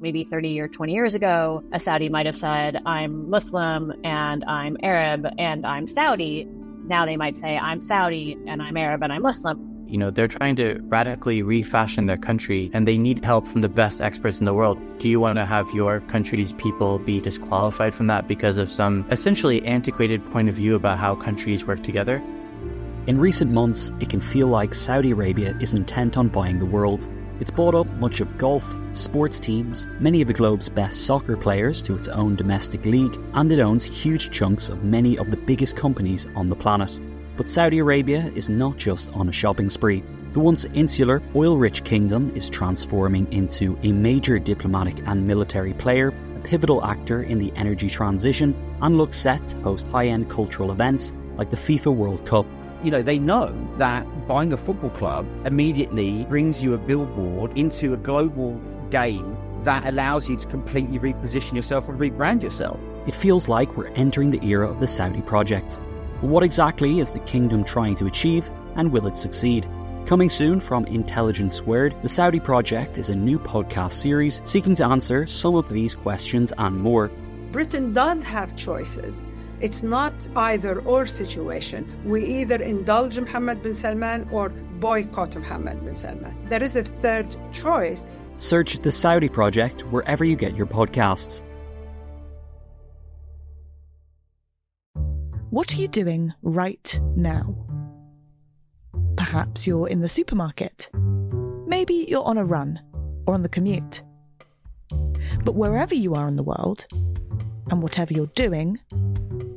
maybe 30 or 20 years ago, a Saudi might have said, I'm Muslim and I'm Arab and I'm Saudi. Now they might say, I'm Saudi and I'm Arab and I'm Muslim. You know, they're trying to radically refashion their country and they need help from the best experts in the world. Do you want to have your country's people be disqualified from that because of some essentially antiquated point of view about how countries work together? In recent months, it can feel like Saudi Arabia is intent on buying the world. It's bought up much of golf, sports teams, many of the globe's best soccer players to its own domestic league, and it owns huge chunks of many of the biggest companies on the planet. But Saudi Arabia is not just on a shopping spree. The once insular, oil rich kingdom is transforming into a major diplomatic and military player, a pivotal actor in the energy transition, and looks set to host high end cultural events like the FIFA World Cup. You know, they know that buying a football club immediately brings you a billboard into a global game that allows you to completely reposition yourself and rebrand yourself. It feels like we're entering the era of the Saudi project. But what exactly is the kingdom trying to achieve, and will it succeed? Coming soon from Intelligence Squared, the Saudi Project is a new podcast series seeking to answer some of these questions and more. Britain does have choices. It's not either or situation. We either indulge Mohammed bin Salman or boycott Mohammed bin Salman. There is a third choice. Search the Saudi Project wherever you get your podcasts. What are you doing right now? Perhaps you're in the supermarket. Maybe you're on a run or on the commute. But wherever you are in the world, and whatever you're doing,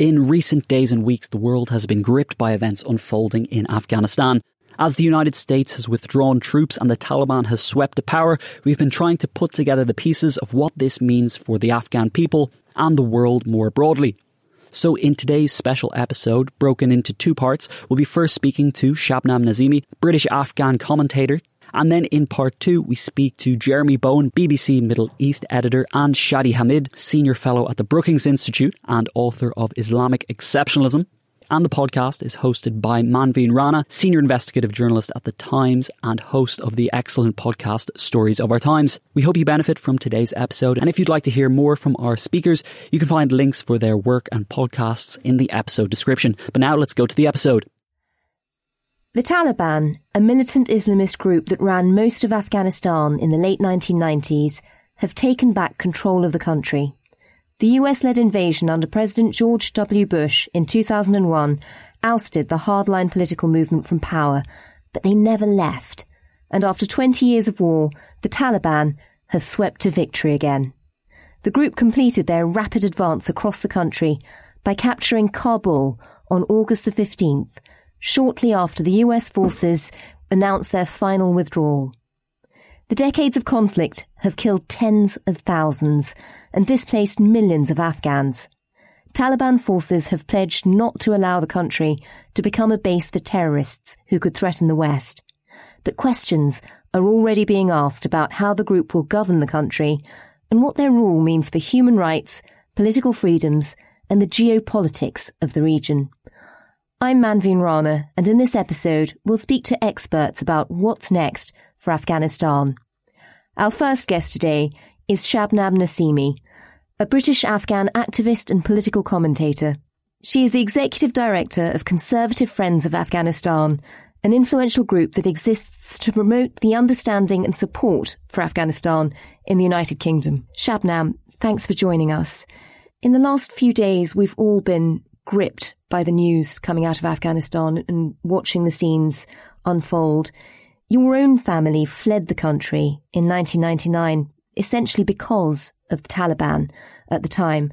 In recent days and weeks, the world has been gripped by events unfolding in Afghanistan. As the United States has withdrawn troops and the Taliban has swept to power, we've been trying to put together the pieces of what this means for the Afghan people and the world more broadly. So in today's special episode, broken into two parts, we'll be first speaking to Shabnam Nazimi, British Afghan commentator, and then in part two, we speak to Jeremy Bowen, BBC Middle East editor, and Shadi Hamid, senior fellow at the Brookings Institute and author of Islamic Exceptionalism. And the podcast is hosted by Manveen Rana, senior investigative journalist at The Times and host of the excellent podcast Stories of Our Times. We hope you benefit from today's episode. And if you'd like to hear more from our speakers, you can find links for their work and podcasts in the episode description. But now let's go to the episode. The Taliban, a militant Islamist group that ran most of Afghanistan in the late 1990s, have taken back control of the country. The US led invasion under President George W. Bush in 2001 ousted the hardline political movement from power, but they never left. And after 20 years of war, the Taliban have swept to victory again. The group completed their rapid advance across the country by capturing Kabul on August the 15th, shortly after the US forces announced their final withdrawal. The decades of conflict have killed tens of thousands and displaced millions of Afghans. Taliban forces have pledged not to allow the country to become a base for terrorists who could threaten the West. But questions are already being asked about how the group will govern the country and what their rule means for human rights, political freedoms, and the geopolitics of the region. I'm Manveen Rana, and in this episode, we'll speak to experts about what's next for Afghanistan. Our first guest today is Shabnam Nazimi, a British Afghan activist and political commentator. She is the executive director of Conservative Friends of Afghanistan, an influential group that exists to promote the understanding and support for Afghanistan in the United Kingdom. Shabnam, thanks for joining us. In the last few days, we've all been gripped by the news coming out of Afghanistan and watching the scenes unfold. Your own family fled the country in 1999, essentially because of the Taliban at the time.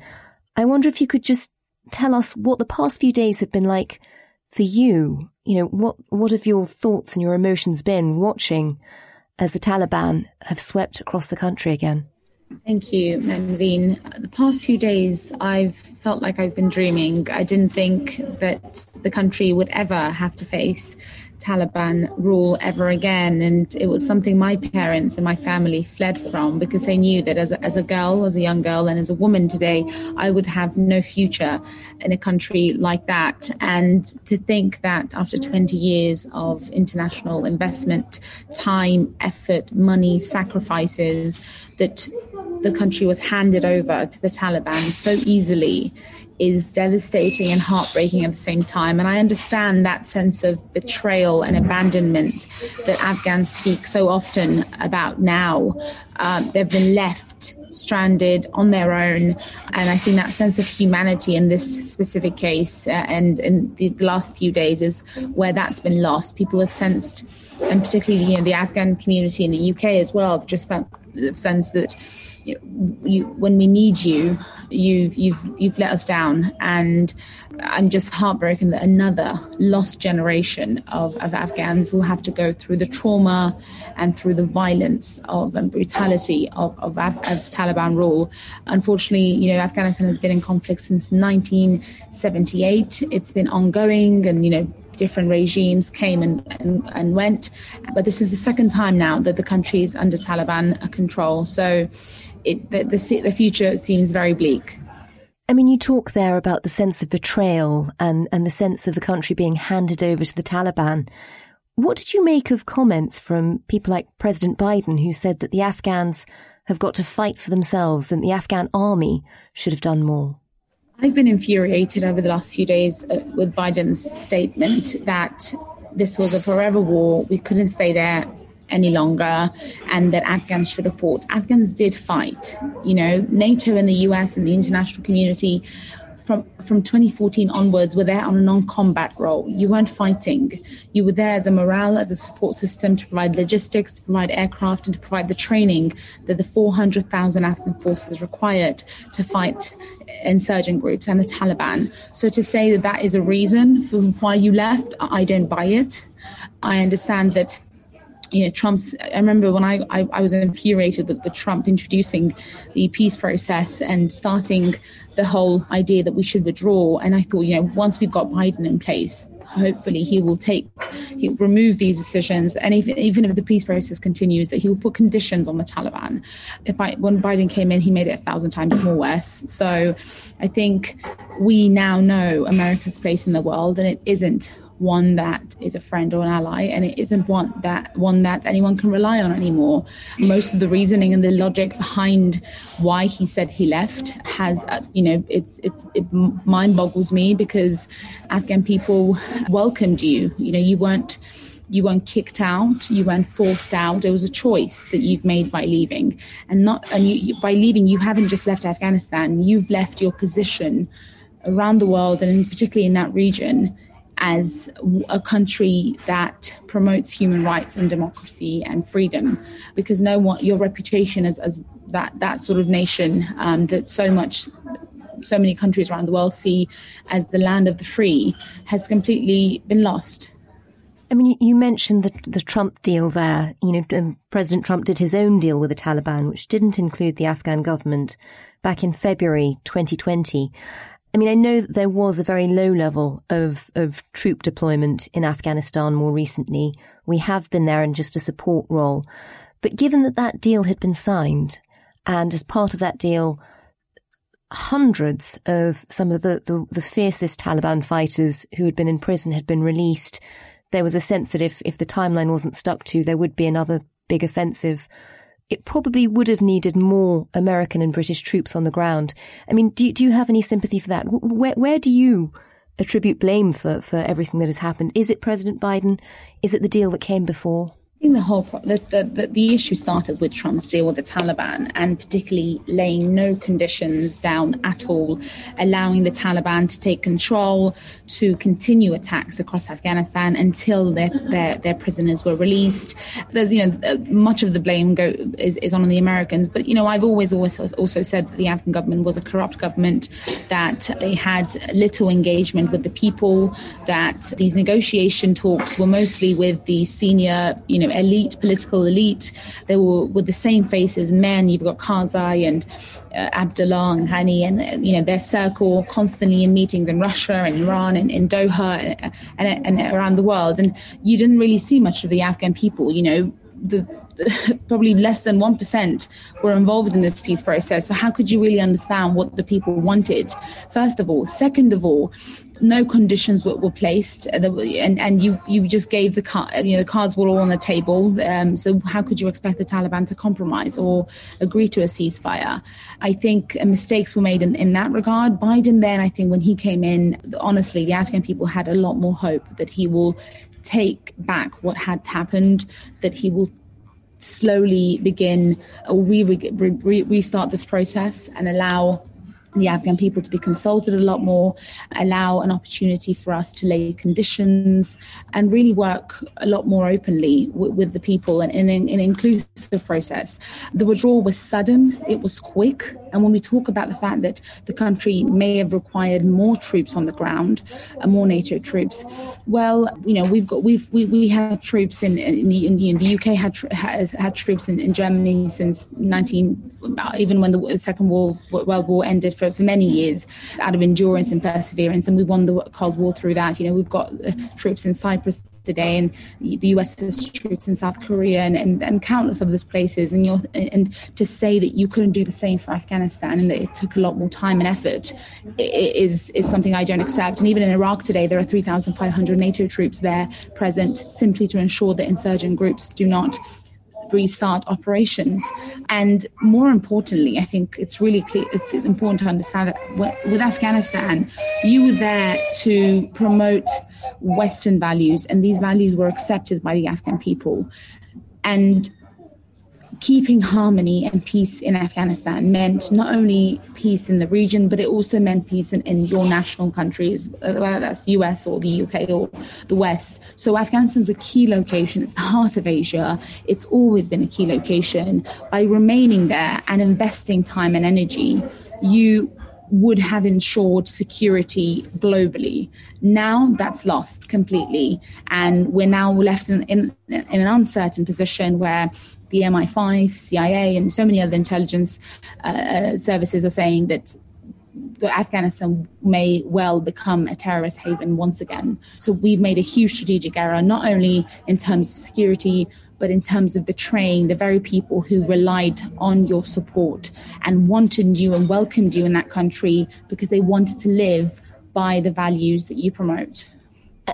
I wonder if you could just tell us what the past few days have been like for you. You know, what, what have your thoughts and your emotions been watching as the Taliban have swept across the country again? Thank you, Manveen. The past few days, I've felt like I've been dreaming. I didn't think that the country would ever have to face Taliban rule ever again. And it was something my parents and my family fled from because they knew that as a, as a girl, as a young girl, and as a woman today, I would have no future in a country like that. And to think that after 20 years of international investment, time, effort, money, sacrifices, that the country was handed over to the Taliban so easily is devastating and heartbreaking at the same time. And I understand that sense of betrayal and abandonment that Afghans speak so often about now. Um, they've been left stranded on their own. And I think that sense of humanity in this specific case uh, and in the last few days is where that's been lost. People have sensed, and particularly you know, the Afghan community in the UK as well, have just felt the sense that you, when we need you, you've you've you've let us down, and I'm just heartbroken that another lost generation of, of Afghans will have to go through the trauma and through the violence of and brutality of, of, of Taliban rule. Unfortunately, you know, Afghanistan has been in conflict since 1978. It's been ongoing, and you know different regimes came and, and, and, went. But this is the second time now that the country is under Taliban control. So it, the, the, the future seems very bleak. I mean, you talk there about the sense of betrayal and, and the sense of the country being handed over to the Taliban. What did you make of comments from people like President Biden, who said that the Afghans have got to fight for themselves and the Afghan army should have done more? I've been infuriated over the last few days uh, with Biden's statement that this was a forever war. We couldn't stay there any longer and that Afghans should have fought. Afghans did fight. You know, NATO and the US and the international community from from 2014 onwards were there on a non-combat role. You weren't fighting. You were there as a morale, as a support system to provide logistics, to provide aircraft, and to provide the training that the 400,000 Afghan forces required to fight insurgent groups and the Taliban. So to say that that is a reason for why you left, I don't buy it. I understand that you know, Trump's. I remember when I, I, I was infuriated with, with Trump introducing the peace process and starting the whole idea that we should withdraw. And I thought, you know, once we've got Biden in place, hopefully he will take, he'll remove these decisions. And even, even if the peace process continues, that he will put conditions on the Taliban. If I, when Biden came in, he made it a thousand times more worse. So I think we now know America's place in the world, and it isn't one that is a friend or an ally and it isn't one that one that anyone can rely on anymore. Most of the reasoning and the logic behind why he said he left has uh, you know it's it's it mind boggles me because afghan people welcomed you. You know you weren't you weren't kicked out you weren't forced out. It was a choice that you've made by leaving. And not and you, by leaving you haven't just left afghanistan. You've left your position around the world and particularly in that region as a country that promotes human rights and democracy and freedom because no one your reputation as, as that that sort of nation um, that so much so many countries around the world see as the land of the free has completely been lost I mean, you mentioned the, the Trump deal there. You know, um, President Trump did his own deal with the Taliban, which didn't include the Afghan government back in February 2020. I mean, I know that there was a very low level of, of troop deployment in Afghanistan more recently. We have been there in just a support role. But given that that deal had been signed, and as part of that deal, hundreds of some of the, the, the fiercest Taliban fighters who had been in prison had been released, there was a sense that if, if the timeline wasn't stuck to, there would be another big offensive it probably would have needed more American and British troops on the ground. I mean, do, do you have any sympathy for that? Where, where do you attribute blame for, for everything that has happened? Is it President Biden? Is it the deal that came before? I think the whole the, the, the, issue started with Trump's deal with the Taliban and particularly laying no conditions down at all, allowing the Taliban to take control, to continue attacks across Afghanistan until their, their, their prisoners were released. There's, you know, uh, much of the blame go, is, is on the Americans. But, you know, I've always, always also said that the Afghan government was a corrupt government, that they had little engagement with the people, that these negotiation talks were mostly with the senior, you know, elite, political elite. They were with the same faces, men. You've got Karzai and uh, Abdullah and Ghani, and, uh, you know, their circle constantly in meetings in Russia and Iran and in Doha and, and, and around the world. And you didn't really see much of the Afghan people, you know, the, probably less than 1% were involved in this peace process. So, how could you really understand what the people wanted? First of all. Second of all, no conditions were, were placed, uh, and and you you just gave the card, you know, the cards were all on the table. Um, so how could you expect the Taliban to compromise or agree to a ceasefire? I think mistakes were made in, in that regard. Biden then, I think, when he came in, honestly, the Afghan people had a lot more hope that he will take back what had happened, that he will slowly begin or re- re- restart this process and allow the Afghan people to be consulted a lot more, allow an opportunity for us to lay conditions and really work a lot more openly with, with the people and in an inclusive process. The withdrawal was sudden, it was quick. And when we talk about the fact that the country may have required more troops on the ground, uh, more NATO troops, well, you know, we've got we've we, we had troops in in the, in the UK had has had troops in, in Germany since 19 even when the Second World World War ended for, for many years out of endurance and perseverance. And we won the Cold War through that. You know, we've got uh, troops in Cyprus today, and the US has troops in South Korea and, and, and countless other places. And, you're, and to say that you couldn't do the same for Afghanistan and that it took a lot more time and effort is, is something I don't accept. And even in Iraq today, there are 3,500 NATO troops there present simply to ensure that insurgent groups do not restart operations. And more importantly, I think it's really clear, it's important to understand that with Afghanistan, you were there to promote Western values, and these values were accepted by the Afghan people. And keeping harmony and peace in Afghanistan meant not only peace in the region, but it also meant peace in, in your national countries, uh, whether that's the US or the UK or the West. So Afghanistan is a key location. It's the heart of Asia. It's always been a key location. By remaining there and investing time and energy, you would have ensured security globally. Now that's lost completely. And we're now left in, in, in an uncertain position where the MI5, CIA, and so many other intelligence uh, uh, services are saying that Afghanistan may well become a terrorist haven once again. So we've made a huge strategic error, not only in terms of security, but in terms of betraying the very people who relied on your support and wanted you and welcomed you in that country because they wanted to live by the values that you promote.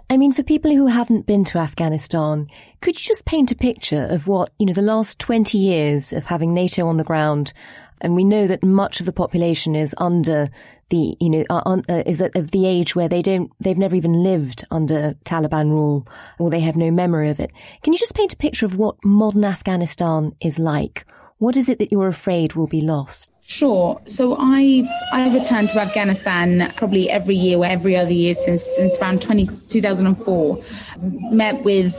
I mean, for people who haven't been to Afghanistan, could you just paint a picture of what, you know, the last 20 years of having NATO on the ground, and we know that much of the population is under the, you know, uh, is of the age where they don't, they've never even lived under Taliban rule, or they have no memory of it. Can you just paint a picture of what modern Afghanistan is like? What is it that you're afraid will be lost? Sure. So I I returned to Afghanistan probably every year or every other year since since around 20, 2004. Met with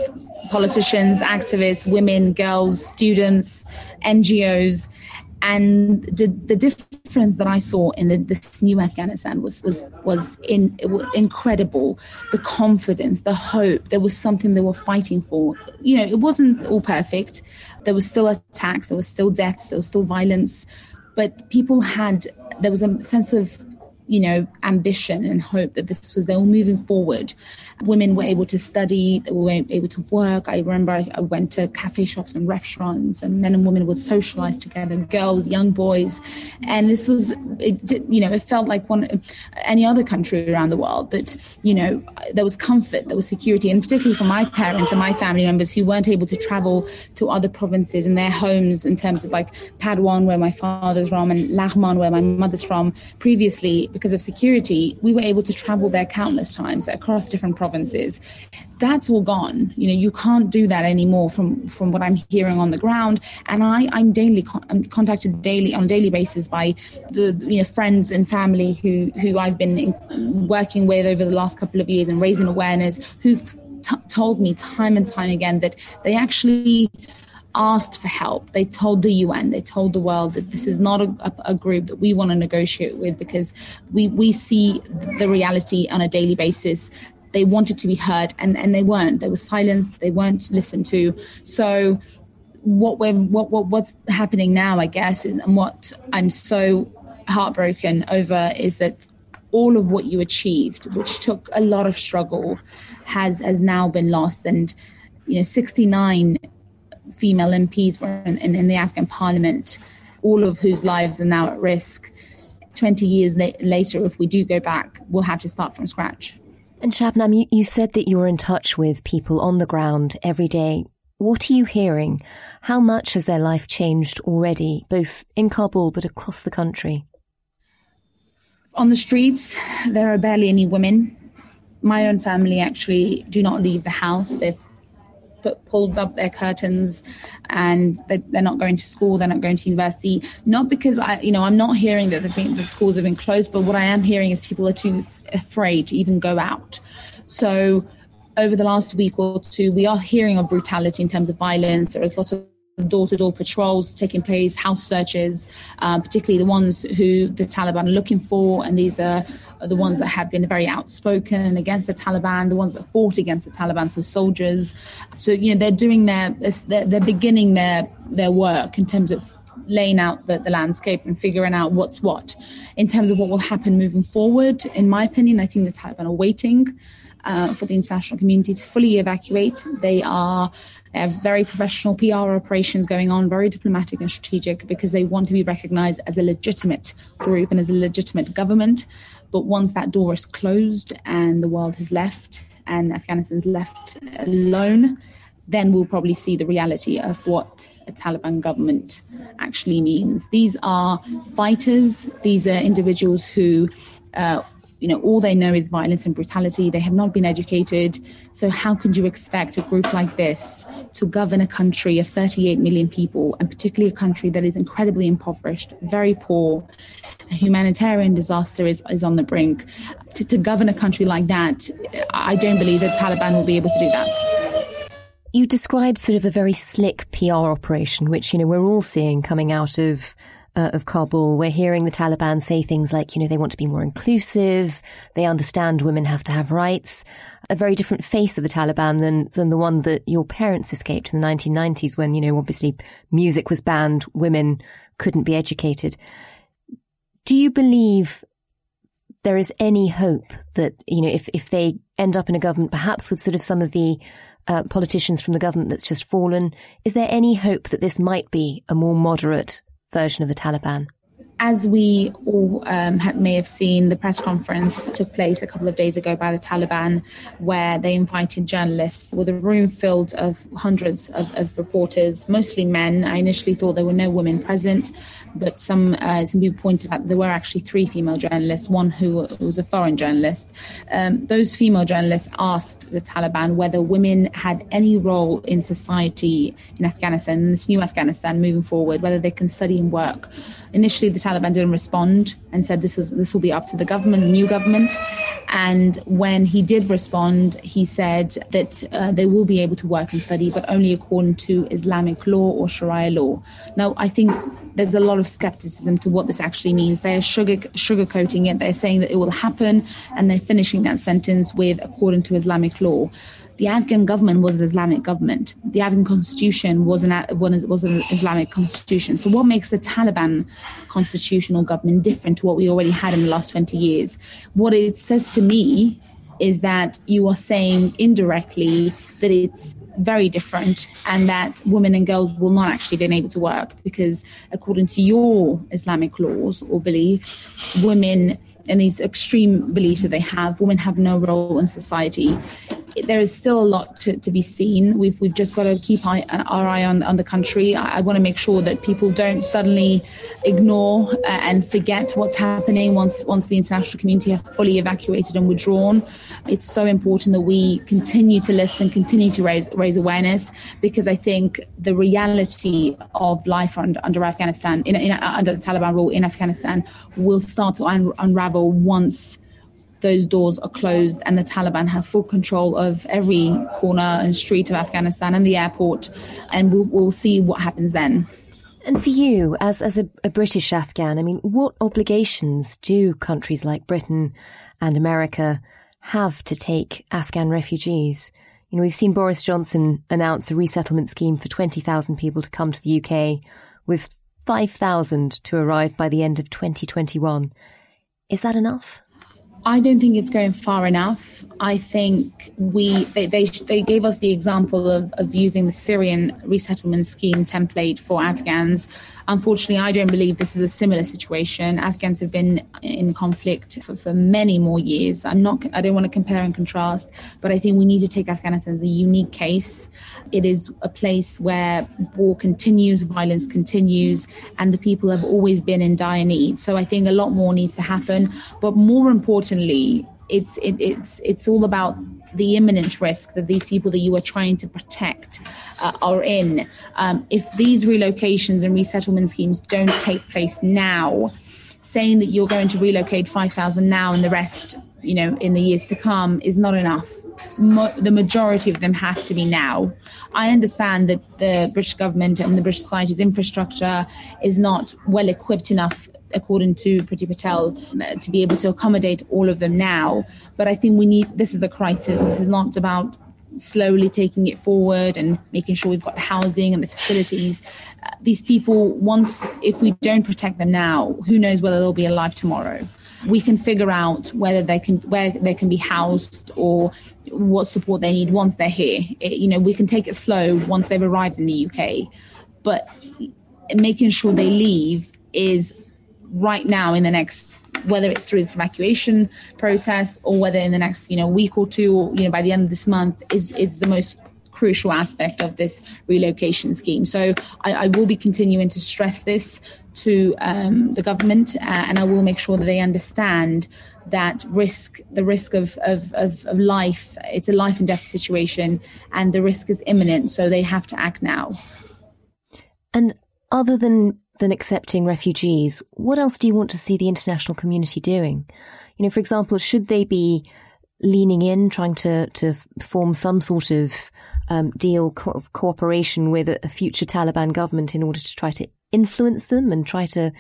politicians, activists, women, girls, students, NGOs, and the, the difference that I saw in the, this new Afghanistan was was was in was incredible. The confidence, the hope. There was something they were fighting for. You know, it wasn't all perfect. There was still attacks. There was still deaths. There was still violence but people had there was a sense of you know ambition and hope that this was they were moving forward women were able to study, they were able to work. I remember I, went to cafe shops and restaurants, and men and women would socialize together, girls, young boys, and this was, it, you know, it felt like one any other country around the world. that, you know, there was comfort, there was security, and particularly for my parents and my family members who weren't able to travel to other provinces and their homes in terms of like Padawan, where my father's from, and Laghman, where my mother's from. Previously, because of security, we were able to travel there countless times across different provinces. That's all gone. You know, you can't do that anymore from from what I'm hearing on the ground. And I, I'm daily con- I'm contacted daily on daily basis by the you know friends and family who who I've been in, working with over the last couple of years and raising awareness who've t- told me time and time again that they actually asked for help. They told the UN, they told the world that this is not a, a, group that we want to negotiate with because we, we see the reality on a daily basis. They wanted to be heard and, and they weren't. They were silenced, they weren't listened to. So what we're what, what what's happening now, I guess, is and what I'm so heartbroken over is that all of what you achieved, which took a lot of struggle, has has now been lost. And you know, 69 female MPs were in, in, in the Afghan parliament, all of whose lives are now at risk. 20 years la- later, if we do go back, we'll have to start from scratch. And Shabnam, you, you said that you're in touch with people on the ground every day. What are you hearing? How much has their life changed already, both in Kabul but across the country? On the streets, there are barely any women. My own family actually do not leave the house. They've put, pulled up their curtains and they, are not going to school, they're not going to university. Not because I, you know, I'm not hearing that the schools have been closed, but what I am hearing is people are too afraid to even go out. So over the last week or two, we are hearing of brutality in terms of violence. There is lots of door-to-door patrols taking place, house searches, um, particularly the ones who the Taliban are looking for, and these are, the ones that have been very outspoken against the Taliban, the ones that fought against the Taliban, so soldiers. So you know they're doing their they're, they're beginning their their work in terms of laying out the, the landscape and figuring out what's what in terms of what will happen moving forward. In my opinion, I think the Taliban are waiting uh, for the international community to fully evacuate. They are they have very professional PR operations going on, very diplomatic and strategic, because they want to be recognized as a legitimate group and as a legitimate government. But once that door is closed and the world has left and Afghanistan's left alone, then we'll probably see the reality of what a Taliban government actually means. These are fighters, these are individuals who uh, you know, all they know is violence and brutality. They have not been educated. So, how could you expect a group like this to govern a country of 38 million people, and particularly a country that is incredibly impoverished, very poor? A humanitarian disaster is, is on the brink. To, to govern a country like that, I don't believe that Taliban will be able to do that. You described sort of a very slick PR operation, which, you know, we're all seeing coming out of uh, of Kabul, we're hearing the Taliban say things like, you know, they want to be more inclusive, they understand women have to have rights. A very different face of the Taliban than than the one that your parents escaped in the 1990s, when you know obviously music was banned, women couldn't be educated. Do you believe there is any hope that you know if if they end up in a government, perhaps with sort of some of the uh, politicians from the government that's just fallen, is there any hope that this might be a more moderate version of the Taliban? As we all um, may have seen, the press conference took place a couple of days ago by the Taliban, where they invited journalists with a room filled of hundreds of, of reporters, mostly men. I initially thought there were no women present, but some uh, some people pointed out there were actually three female journalists, one who, was a foreign journalist. Um, those female journalists asked the Taliban whether women had any role in society in Afghanistan, in this new Afghanistan moving forward, whether they can study and work. Initially, the Taliban didn't respond and said this is this will be up to the government, the new government. And when he did respond, he said that uh, they will be able to work and study, but only according to Islamic law or Sharia law. Now, I think there's a lot of skepticism to what this actually means. They're sugar sugarcoating it. They're saying that it will happen, and they're finishing that sentence with according to Islamic law the Afghan government was an Islamic government. The Afghan constitution was an, was an Islamic constitution. So, what makes the Taliban constitutional government different to what we already had in the last 20 years? What it says to me is that you are saying indirectly that it's very different and that women and girls will not actually be able to work because according to your Islamic laws or beliefs, women and these extreme beliefs that they have, women have no role in society. There is still a lot to, to be seen. We've, we've just got to keep eye, our eye on, on the country. I, I want to make sure that people don't suddenly ignore uh, and forget what's happening once, once the international community have fully evacuated and withdrawn. It's so important that we continue to listen, continue to raise, raise awareness, because I think the reality of life under, under Afghanistan, in, in, under the Taliban rule in Afghanistan, will start to un- unravel once those doors are closed and the Taliban have full control of every corner and street of Afghanistan and the airport, and we'll, we'll see what happens then. And for you, as as a, a, British Afghan, I mean, what obligations do countries like Britain and America have to take Afghan refugees? You know, we've seen Boris Johnson announce a resettlement scheme for twenty thousand people to come to the UK, with five thousand to arrive by the end of twenty twenty one. Is that enough? I don't think it's going far enough. I think we they, they, they gave us the example of, of using the Syrian resettlement scheme template for Afghans. Unfortunately, I don't believe this is a similar situation. Afghans have been in conflict for, for many more years. I'm not I don't want to compare and contrast, but I think we need to take Afghanistan as a unique case. It is a place where war continues, violence continues, and the people have always been in dire need. So I think a lot more needs to happen. But more importantly, it's it, it's it's all about the imminent risk that these people that you are trying to protect uh, are in. Um, if these relocations and resettlement schemes don't take place now, saying that you're going to relocate 5,000 now and the rest, you know, in the years to come is not enough. Mo- the majority of them have to be now. I understand that the British government and the British society's infrastructure is not well equipped enough according to Priti Patel, uh, to be able to accommodate all of them now. But I think we need, this is a crisis. This is not about slowly taking it forward and making sure we've got the housing and the facilities. Uh, these people, once, if we don't protect them now, who knows whether they'll be alive tomorrow. We can figure out whether they can where they can be housed or what support they need once they're here. It, you know, we can take it slow once they've arrived in the UK, but making sure they leave is right now in the next whether it's through this evacuation process or whether in the next you know week or two or you know by the end of this month is is the most crucial aspect of this relocation scheme. So I, I will be continuing to stress this to um, the government, uh, and I will make sure that they understand that risk, the risk of, of, of, of life, it's a life and death situation, and the risk is imminent. So they have to act now. And other than than accepting refugees, what else do you want to see the international community doing? You know, for example, should they be leaning in, trying to, to form some sort of um, deal, co- cooperation with a, future Taliban government in order to try to influence them and try to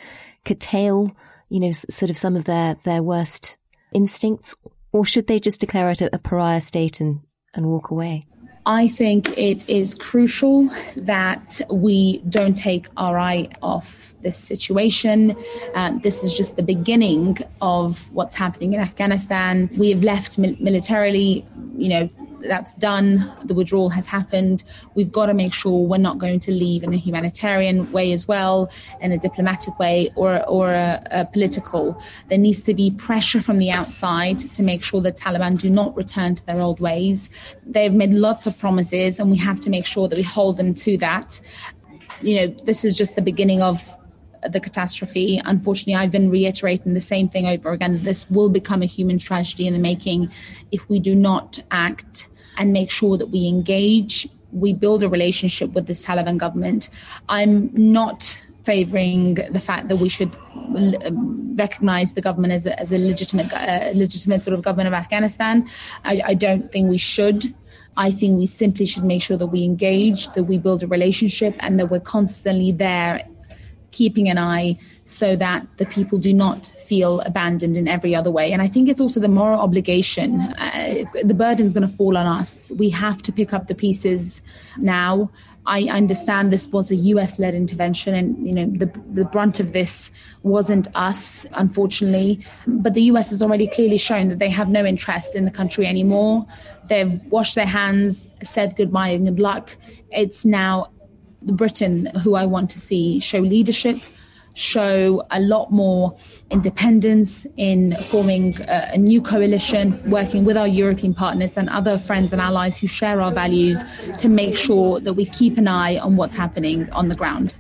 curtail, you know, s- sort of some of their, their worst instincts? Or should they just declare it a, a pariah state and, and walk away? I think it is crucial that we don't take our eye off this situation. Uh, this is just the beginning of what's happening in Afghanistan. We have left mil- militarily, you know, that's done. The withdrawal has happened. We've got to make sure we're not going to leave in a humanitarian way as well, in a diplomatic way, or or a, a political. There needs to be pressure from the outside to make sure the Taliban do not return to their old ways. They've made lots of promises, and we have to make sure that we hold them to that. You know, this is just the beginning of the catastrophe. Unfortunately, I've been reiterating the same thing over again. This will become a human tragedy in the making if we do not act and make sure that we engage, we build a relationship with the Taliban government. I'm not favoring the fact that we should um, recognize the government as a, as a legitimate, uh, legitimate sort of government of Afghanistan. I, I don't think we should. I think we simply should make sure that we engage, that we build a relationship, and that we're constantly there keeping an eye so that the people do not feel abandoned in every other way. And I think it's also the moral obligation. Uh, the burden's going to fall on us. We have to pick up the pieces now. I understand this was a US led intervention, and you know the, the brunt of this wasn't us, unfortunately. But the US has already clearly shown that they have no interest in the country anymore. They've washed their hands, said goodbye and good luck. It's now Britain who I want to see show leadership, show a lot more independence in forming a, new coalition, working with our European partners and other friends and allies who share our values to make sure that we keep an eye on what's happening on the ground.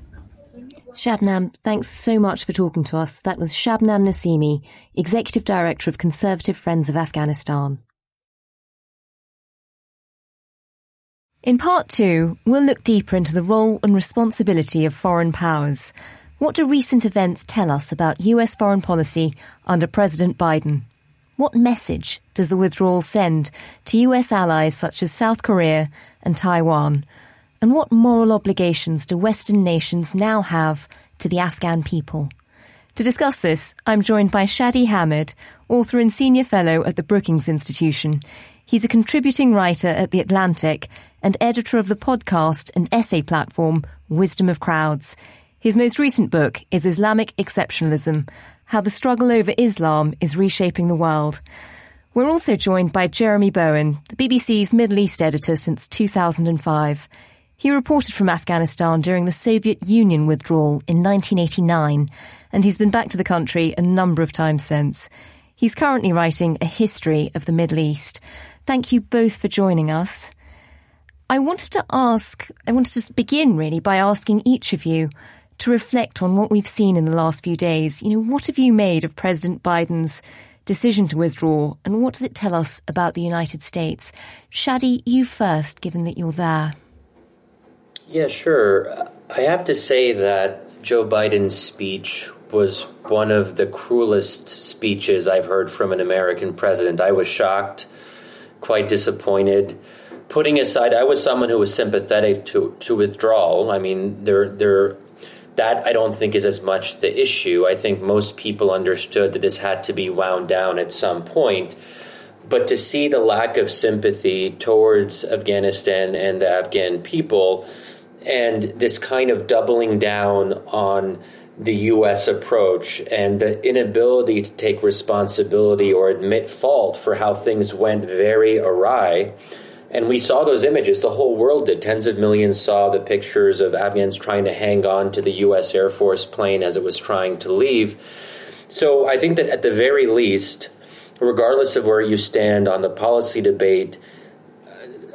Shabnam, thanks so much for talking to us. That was Shabnam Nazimi, Executive Director of Conservative Friends of Afghanistan. In part two, we'll look deeper into the role and responsibility of foreign powers. What do recent events tell us about US foreign policy under President Biden? What message does the withdrawal send to US allies such as South Korea and Taiwan? And what moral obligations do Western nations now have to the Afghan people? To discuss this, I'm joined by Shadi Hamid, author and senior fellow at the Brookings Institution. He's a contributing writer at The Atlantic and editor of the podcast and essay platform Wisdom of Crowds. His most recent book is Islamic Exceptionalism How the Struggle Over Islam is Reshaping the World. We're also joined by Jeremy Bowen, the BBC's Middle East editor since 2005. He reported from Afghanistan during the Soviet Union withdrawal in 1989, and he's been back to the country a number of times since. He's currently writing a history of the Middle East. Thank you both for joining us. I wanted to ask, I wanted to begin really by asking each of you to reflect on what we've seen in the last few days. You know, what have you made of President Biden's decision to withdraw, and what does it tell us about the United States? Shadi, you first, given that you're there. Yeah, sure. I have to say that Joe Biden's speech was one of the cruelest speeches I've heard from an American president. I was shocked, quite disappointed. Putting aside, I was someone who was sympathetic to, to withdrawal. I mean, there, there, that I don't think is as much the issue. I think most people understood that this had to be wound down at some point. But to see the lack of sympathy towards Afghanistan and the Afghan people, and this kind of doubling down on the U.S. approach and the inability to take responsibility or admit fault for how things went very awry. And we saw those images, the whole world did. Tens of millions saw the pictures of Afghans trying to hang on to the U.S. Air Force plane as it was trying to leave. So I think that at the very least, regardless of where you stand on the policy debate,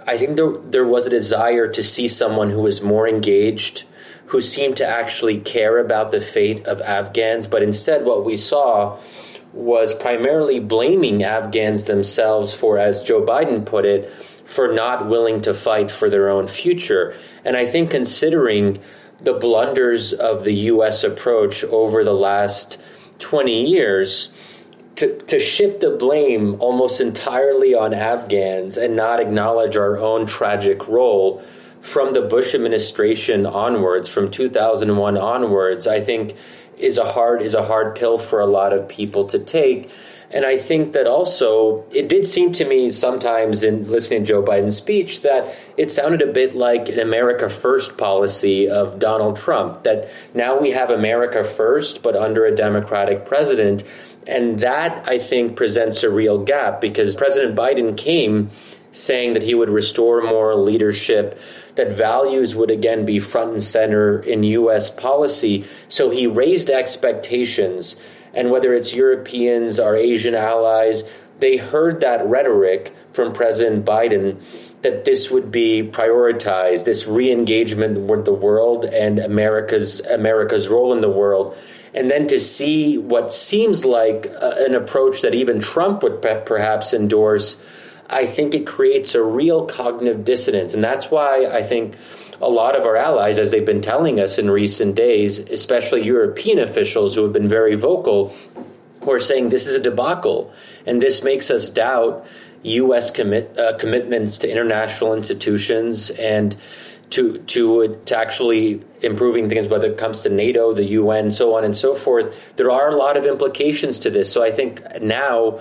I think there, there was a desire to see someone who was more engaged, who seemed to actually care about the fate of Afghans. But instead, what we saw was primarily blaming Afghans themselves for, as Joe Biden put it, for not willing to fight for their own future. And I think considering the blunders of the U.S. approach over the last 20 years, to, to shift the blame almost entirely on Afghans and not acknowledge our own tragic role from the Bush administration onwards, from 2001 onwards, I think is a hard is a hard pill for a lot of people to take. And I think that also it did seem to me sometimes in listening to Joe Biden's speech that it sounded a bit like an America First policy of Donald Trump. That now we have America First, but under a Democratic president. And that, I think, presents a real gap because President Biden came saying that he would restore moral leadership, that values would again be front and center in U.S. policy. So he raised expectations. And whether it's Europeans or Asian allies, they heard that rhetoric from President Biden that this would be prioritized, this re-engagement with the world and America's America's role in the world and then to see what seems like uh, an approach that even Trump would pe- perhaps endorse, I think it creates a real cognitive dissonance. And that's why I think a lot of our allies, as they've been telling us in recent days, especially European officials who have been very vocal, who are saying this is a debacle. And this makes us doubt U.S. Commit, uh, commitments to international institutions and to to to actually improving things, whether it comes to NATO, the UN, so on and so forth. There are a lot of implications to this. So I think now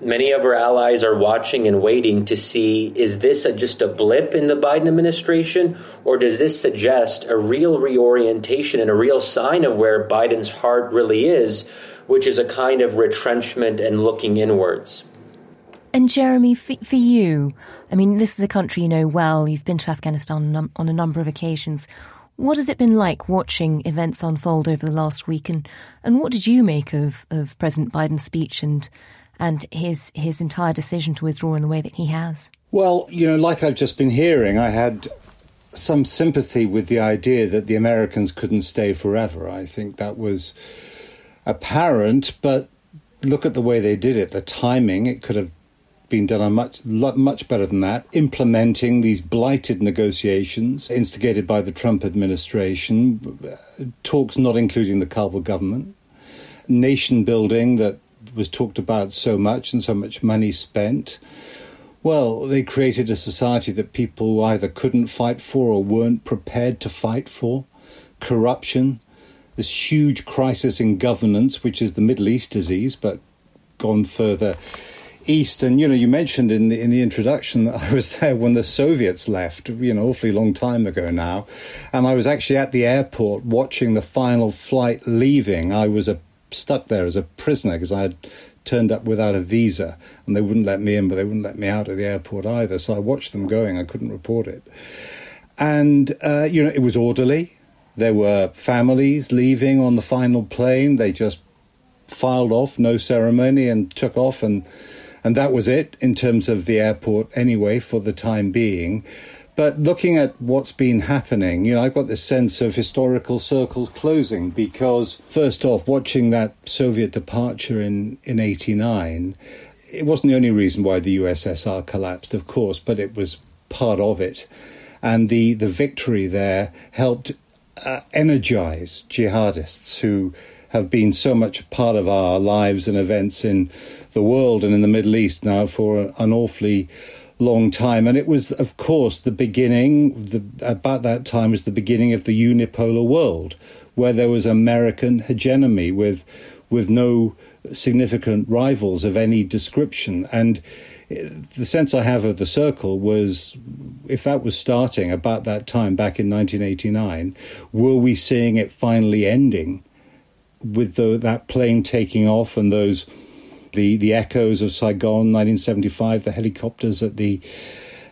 many of our allies are watching and waiting to see is this a, just a blip in the Biden administration, or does this suggest a real reorientation and a real sign of where Biden's heart really is, which is a kind of retrenchment and looking inwards? And Jeremy, for, for, you, I mean, this is a country you know well. You've been to Afghanistan on a number of occasions. What has it been like watching events unfold over the last week, and, and what did you make of, of President Biden's speech and and his his entire decision to withdraw in the way that he has? Well, you know, like I've just been hearing, I had some sympathy with the idea that the Americans couldn't stay forever. I think that was apparent, but look at the way they did it. The timing, it could have been done a much much better than that. Implementing these blighted negotiations instigated by the Trump administration, uh, talks not including the Kabul government, nation building that was talked about so much and so much money spent. Well, they created a society that people either couldn't fight for or weren't prepared to fight for. Corruption, this huge crisis in governance, which is the Middle East disease, but gone further east. And you know, you mentioned in the in the introduction that I was there when the Soviets left. You know, awfully long time ago now, and I was actually at the airport watching the final flight leaving. I was a, stuck there as a prisoner because I had turned up without a visa and they wouldn't let me in, but they wouldn't let me out of the airport either. So I watched them going. I couldn't report it. And, uh, you know, it was orderly. There were families leaving on the final plane. They just filed off, no ceremony, and took off. And, and that was it in terms of the airport anyway for the time being. But looking at what's been happening, you know, I've got this sense of historical circles closing because, first off, watching that Soviet departure in, in 89, it wasn't the only reason why the USSR collapsed, of course, but it was part of it. And the, the victory there helped uh, energize jihadists who have been so much a part of our lives and events in the world and in the Middle East now for an awfully long time. And it was, of course, the beginning, the, about that time was the beginning of the unipolar world, where there was American hegemony with, with no significant rivals of any description. And the sense I have of the circle was if that was starting about that time back in 1989, were we seeing it finally ending with the, that plane taking off and those the the echoes of Saigon, 1975, the helicopters at the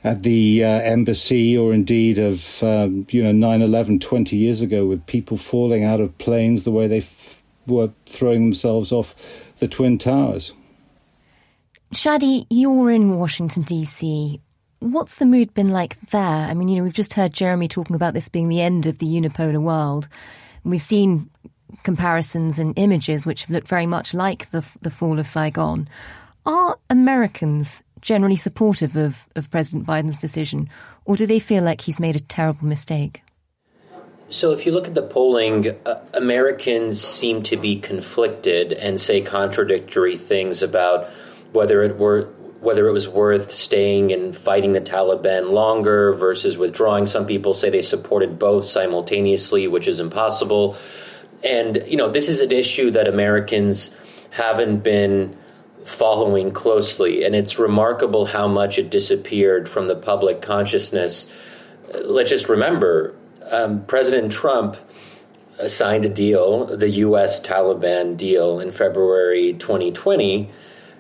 at the uh, embassy, or indeed of um, you know 9/11 20 years ago, with people falling out of planes the way they f- were throwing themselves off the twin towers. Shadi, you're in Washington D.C. What's the mood been like there? I mean, you know, we've just heard Jeremy talking about this being the end of the unipolar world. We've seen comparisons and images which look very much like the, the fall of Saigon. Are Americans generally supportive of, of President Biden's decision, or do they feel like he's made a terrible mistake? So, if you look at the polling, uh, Americans seem to be conflicted and say contradictory things about whether it were whether it was worth staying and fighting the Taliban longer versus withdrawing. Some people say they supported both simultaneously, which is impossible. And, you know, this is an issue that Americans haven't been following closely. And it's remarkable how much it disappeared from the public consciousness. Let's just remember um, President Trump signed a deal, the U.S. Taliban deal, in February 2020,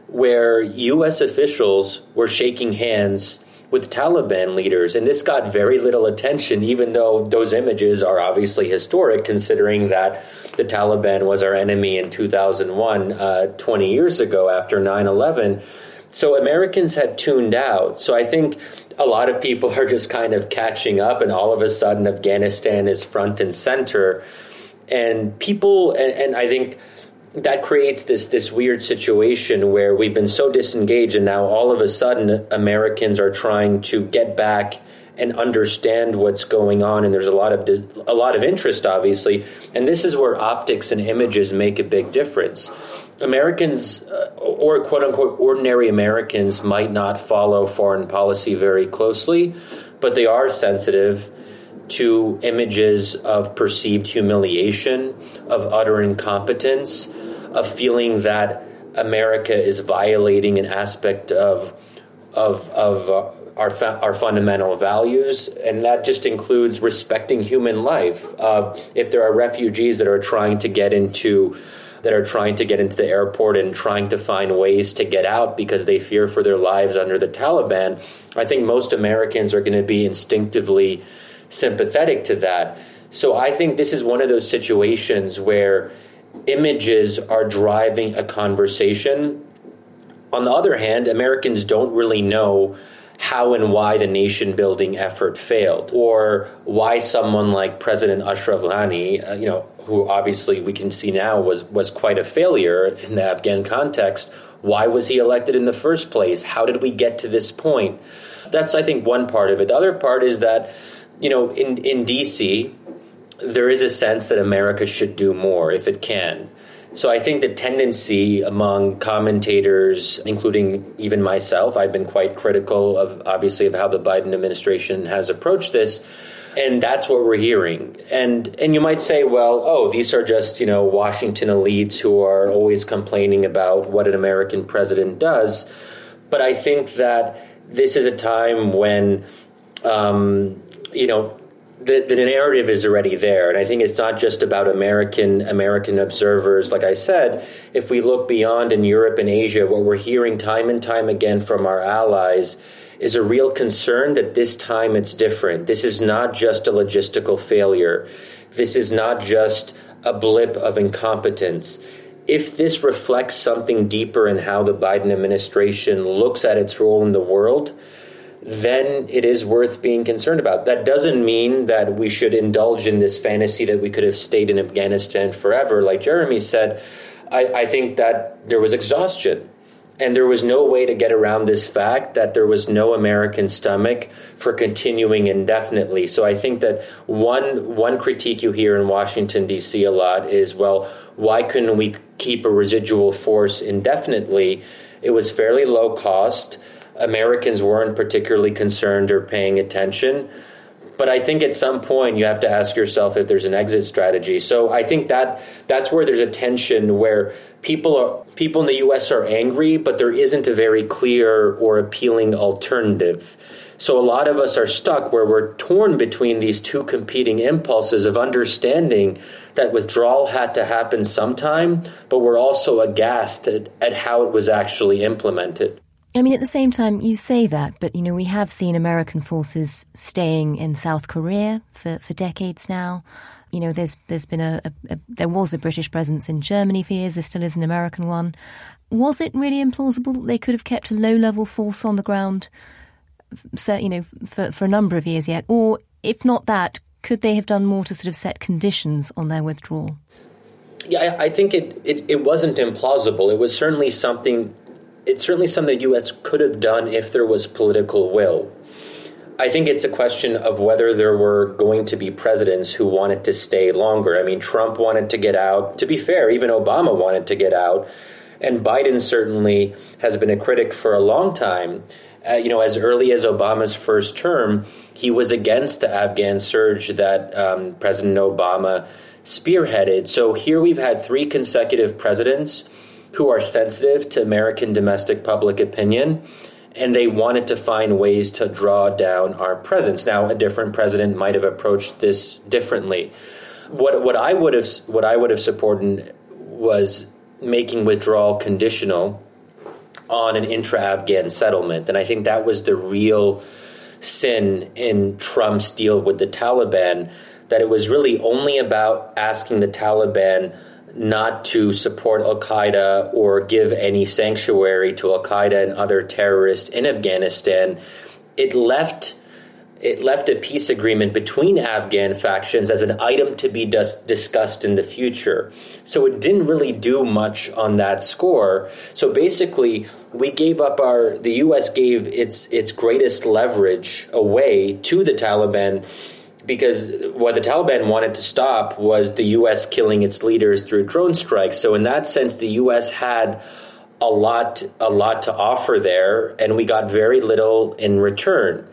where U.S. officials were shaking hands with Taliban leaders. And this got very little attention, even though those images are obviously historic, considering that the Taliban was our enemy in 2001, uh, 20 years ago after 9 11. So Americans had tuned out. So I think a lot of people are just kind of catching up, and all of a sudden, Afghanistan is front and center. And people, and, and I think that creates this this weird situation where we've been so disengaged and now all of a sudden Americans are trying to get back and understand what's going on. And there's a lot of a lot of interest obviously. And this is where optics and images make a big difference. Americans uh, or quote unquote ordinary Americans might not follow foreign policy very closely but they are sensitive to images of perceived humiliation of utter incompetence a feeling that America is violating an aspect of of of uh, our fa- our fundamental values, and that just includes respecting human life. Uh, if there are refugees that are trying to get into that are trying to get into the airport and trying to find ways to get out because they fear for their lives under the Taliban, I think most Americans are going to be instinctively sympathetic to that. So I think this is one of those situations where images are driving a conversation. On the other hand, Americans don't really know how and why the nation building effort failed, or why someone like President Ashraf Ghani, uh, you know, who obviously we can see now was was quite a failure in the Afghan context. Why was he elected in the first place? How did we get to this point? That's I think one part of it. The other part is that you know in in DC there is a sense that America should do more if it can. So I think the tendency among commentators, including even myself, I've been quite critical of obviously of how the Biden administration has approached this. And that's what we're hearing. And and you might say, well, oh, these are just, you know, Washington elites who are always complaining about what an American president does. But I think that this is a time when um, you know the, the narrative is already there, and I think it's not just about American American observers. Like I said, if we look beyond in Europe and Asia, what we're hearing time and time again from our allies is a real concern that this time it's different. This is not just a logistical failure. This is not just a blip of incompetence. If this reflects something deeper in how the Biden administration looks at its role in the world, then it is worth being concerned about. That doesn't mean that we should indulge in this fantasy that we could have stayed in Afghanistan forever. Like Jeremy said, I, I think that there was exhaustion. And there was no way to get around this fact that there was no American stomach for continuing indefinitely. So I think that one one critique you hear in Washington D.C. a lot is, well, why couldn't we keep a residual force indefinitely? It was fairly low cost. Americans weren't particularly concerned or paying attention. But I think at some point you have to ask yourself if there's an exit strategy. So I think that that's where there's a tension where people are people in the US are angry, but there isn't a very clear or appealing alternative. So a lot of us are stuck where we're torn between these two competing impulses of understanding that withdrawal had to happen sometime, but we're also aghast at, at how it was actually implemented. I mean, at the same time, you say that, but you know, we have seen American forces staying in South Korea for, for decades now. You know, there's there's been a, a, a, there was a British presence in Germany for years. There still is an American one. Was it really implausible that they could have kept a low level force on the ground, so, you know, for for a number of years yet? Or if not that, could they have done more to sort of set conditions on their withdrawal? Yeah, I think it, it, it wasn't implausible. It was certainly something it's certainly something the U.S. could have done if there was political will. I think it's a question of whether there were going to be presidents who wanted to stay longer. I mean, Trump wanted to get out. To be fair, even Obama wanted to get out. And Biden certainly has been a critic for a long time. Uh, you know, as early as Obama's first term, he was against the Afghan surge that um, President Obama spearheaded. So here we've had three consecutive presidents who are sensitive to American domestic public opinion, and they wanted to find ways to draw down our presence. Now, a different president might have approached this differently. What what I would have what I would have supported was making withdrawal conditional on an intra-Afghan settlement, and I think that was the real sin in Trump's deal with the Taliban. That it was really only about asking the Taliban not to support Al Qaeda or give any sanctuary to Al Qaeda and other terrorists in Afghanistan. It left it left a peace agreement between Afghan factions as an item to be dis- discussed in the future. So it didn't really do much on that score. So basically, we gave up our the US gave its its greatest leverage away to the Taliban because what the Taliban wanted to stop was the U.S. killing its leaders through drone strikes. So in that sense, the U.S. had a lot, a lot to offer there, and we got very little in return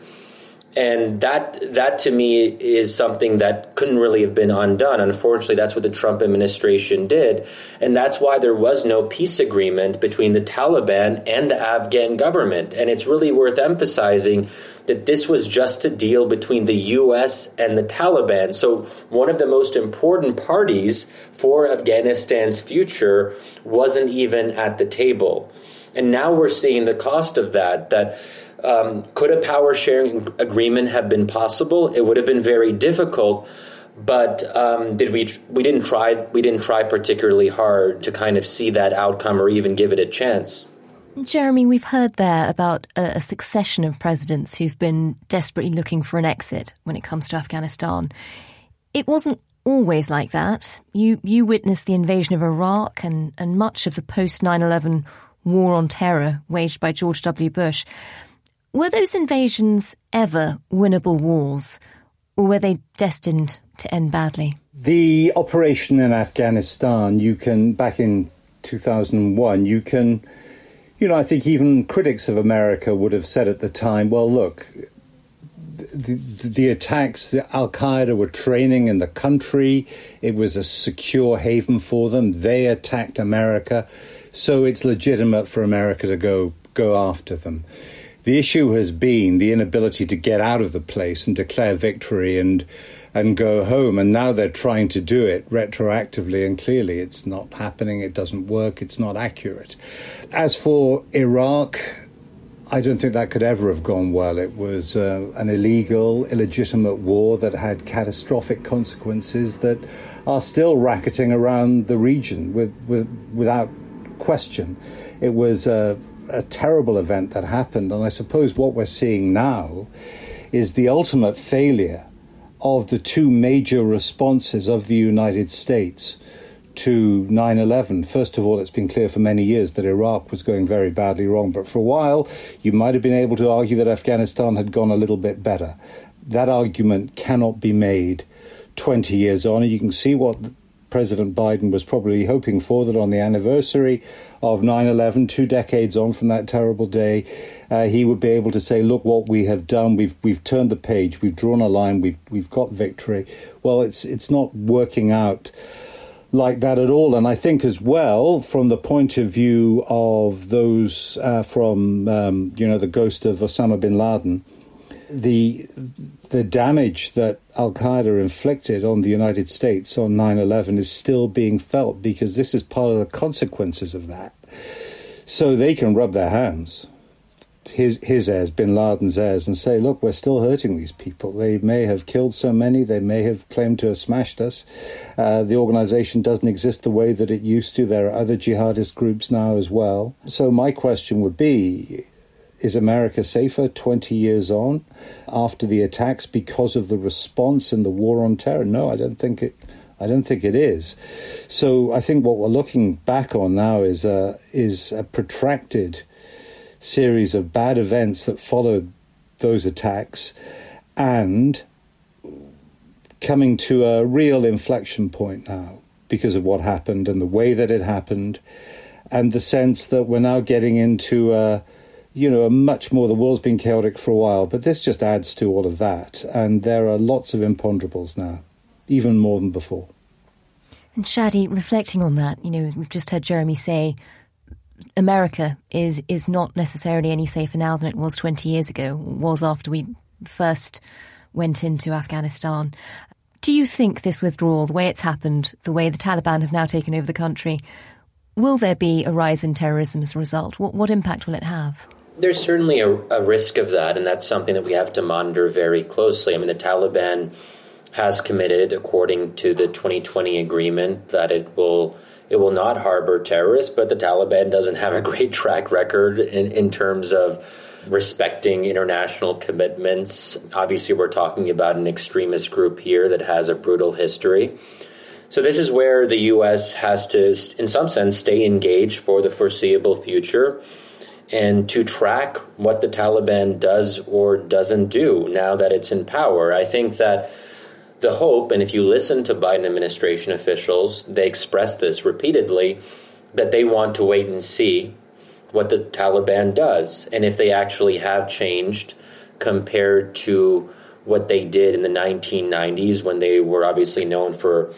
and that that to me is something that couldn't really have been undone. Unfortunately, that's what the Trump administration did, and that's why there was no peace agreement between the Taliban and the Afghan government. And it's really worth emphasizing that this was just a deal between the U.S. and the Taliban. So one of the most important parties for Afghanistan's future wasn't even at the table. And now we're seeing the cost of that. That um, could a power sharing agreement have been possible? It would have been very difficult. but um, did we we didn't try we didn't try particularly hard to kind of see that outcome or even give it a chance. Jeremy, we've heard there about a, succession of presidents who've been desperately looking for an exit when it comes to Afghanistan. It wasn't always like that. You you witnessed the invasion of Iraq and, and much of the post 9/11 war on terror waged by George W. Bush. Were those invasions ever winnable wars, or were they destined to end badly? The operation in Afghanistan, you can, back in 2001, you can, you know, I think even critics of America would have said at the time, well, look, the, the attacks, Al Qaeda were training in the country. It was a secure haven for them. They attacked America. So it's legitimate for America to go, go after them. The issue has been the inability to get out of the place and declare victory and and go home. And now they're trying to do it retroactively, and clearly it's not happening. It doesn't work. It's not accurate. As for Iraq, I don't think that could ever have gone well. It was uh, an illegal, illegitimate war that had catastrophic consequences that are still racketing around the region with, with, without question. It was a, a terrible event that happened, and I suppose what we're seeing now is the ultimate failure of the two major responses of the United States to 9 11. First of all, it's been clear for many years that Iraq was going very badly wrong, but for a while, you might have been able to argue that Afghanistan had gone a little bit better. That argument cannot be made 20 years on. You can see what President Biden was probably hoping for that on the anniversary of 9 11, two decades on from that terrible day, uh, he would be able to say, Look what we have done. We've, we've turned the page, we've drawn a line, we've, we've got victory. Well, it's, it's not working out like that at all. And I think as well, from the point of view of those uh, from, um, you know, the ghost of Osama bin Laden, the the damage that Al Qaeda inflicted on the United States on 9 11 is still being felt because this is part of the consequences of that. So they can rub their hands his his heirs, Bin Laden's heirs, and say, look, we're still hurting these people. They may have killed so many, they may have claimed to have smashed us. Uh, the organization doesn't exist the way that it used to. There are other jihadist groups now as well. So my question would be. Is America safer 20 years on after the attacks because of the response in the war on terror? No, I don't think it. I don't think it is. So I think what we're looking back on now is a, is a protracted series of bad events that followed those attacks and coming to a real inflection point now because of what happened and the way that it happened and the sense that we're now getting into a you know much more the world's been chaotic for a while but this just adds to all of that and there are lots of imponderables now even more than before and Shadi, reflecting on that, you know, we've just heard Jeremy say America is is not necessarily any safer now than it was 20 years ago, was after we first went into Afghanistan. Do you think this withdrawal, the way it's happened, the way the Taliban have now taken over the country, will there be a rise in terrorism as a result? What, what impact will it have? There's certainly a, a risk of that, and that's something that we have to monitor very closely. I mean, the Taliban has committed, according to the 2020 agreement, that it will it will not harbor terrorists, but the Taliban doesn't have a great track record in, in terms of respecting international commitments. Obviously, we're talking about an extremist group here that has a brutal history. So, this is where the U.S. has to, in some sense, stay engaged for the foreseeable future and to track what the Taliban does or doesn't do now that it's in power. I think that the hope, and if you listen to Biden administration officials, they express this repeatedly, that they want to wait and see what the Taliban does and if they actually have changed compared to what they did in the 1990s when they were obviously known for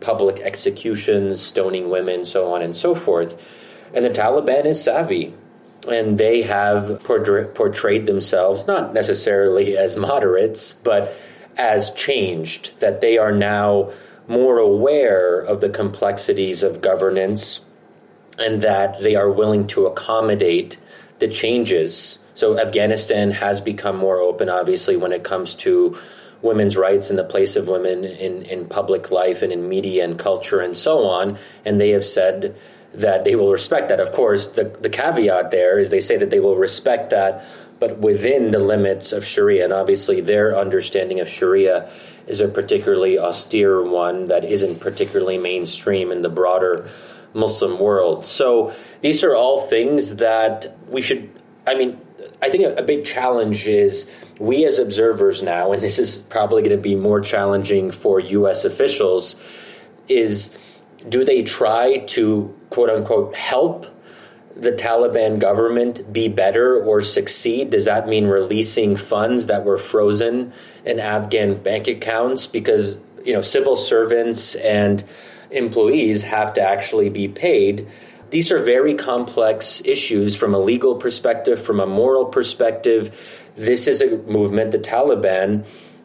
public executions, stoning women, so on and so forth. And the Taliban is savvy. And they have portrayed themselves not necessarily as moderates, but as changed, that they are now more aware of the complexities of governance and that they are willing to accommodate the changes. So Afghanistan has become more open, obviously, when it comes to women's rights and the place of women in, in public life and in media and culture and so on. And they have said that they will respect that. Of course, the, the caveat there is they say that they will respect that, but within the limits of Sharia. And obviously, their understanding of Sharia is a particularly austere one that isn't particularly mainstream in the broader Muslim world. So these are all things that we should, I mean, I think a, a big challenge is we as observers now, and this is probably going to be more challenging for U.S. officials, is do they try to quote unquote help the Taliban government be better or succeed? Does that mean releasing funds that were frozen in Afghan bank accounts? Because, you know, civil servants and employees have to actually be paid. These are very complex issues from a legal perspective, from a moral perspective. This is a movement, the Taliban,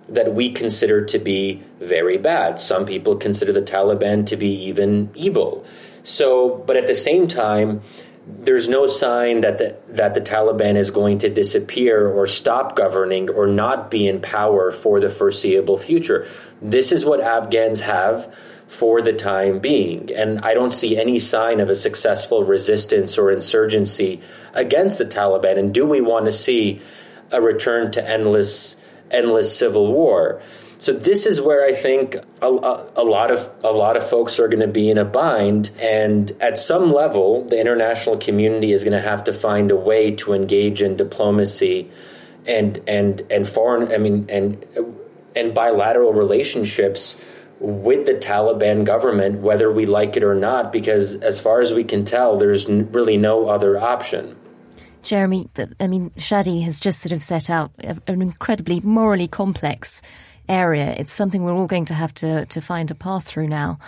that we consider to be very bad. Some people consider the Taliban to be even evil. So, but at the same time, there's no sign that the, that the Taliban is going to disappear or stop governing or not be in power for the foreseeable future. This is what Afghans have for the time being. And I don't see any sign of a successful resistance or insurgency against the Taliban. And do we want to see a return to endless, endless civil war? So this is where I think a, a, a lot of a lot of folks are going to be in a bind, and at some level, the international community is going to have to find a way to engage in diplomacy and and and foreign. I mean, and and bilateral relationships with the Taliban government, whether we like it or not, because as far as we can tell, there's really no other option. Jeremy, I mean, Shadi has just sort of set out an incredibly morally complex area. It's something we're all going to have to, to find a path through now.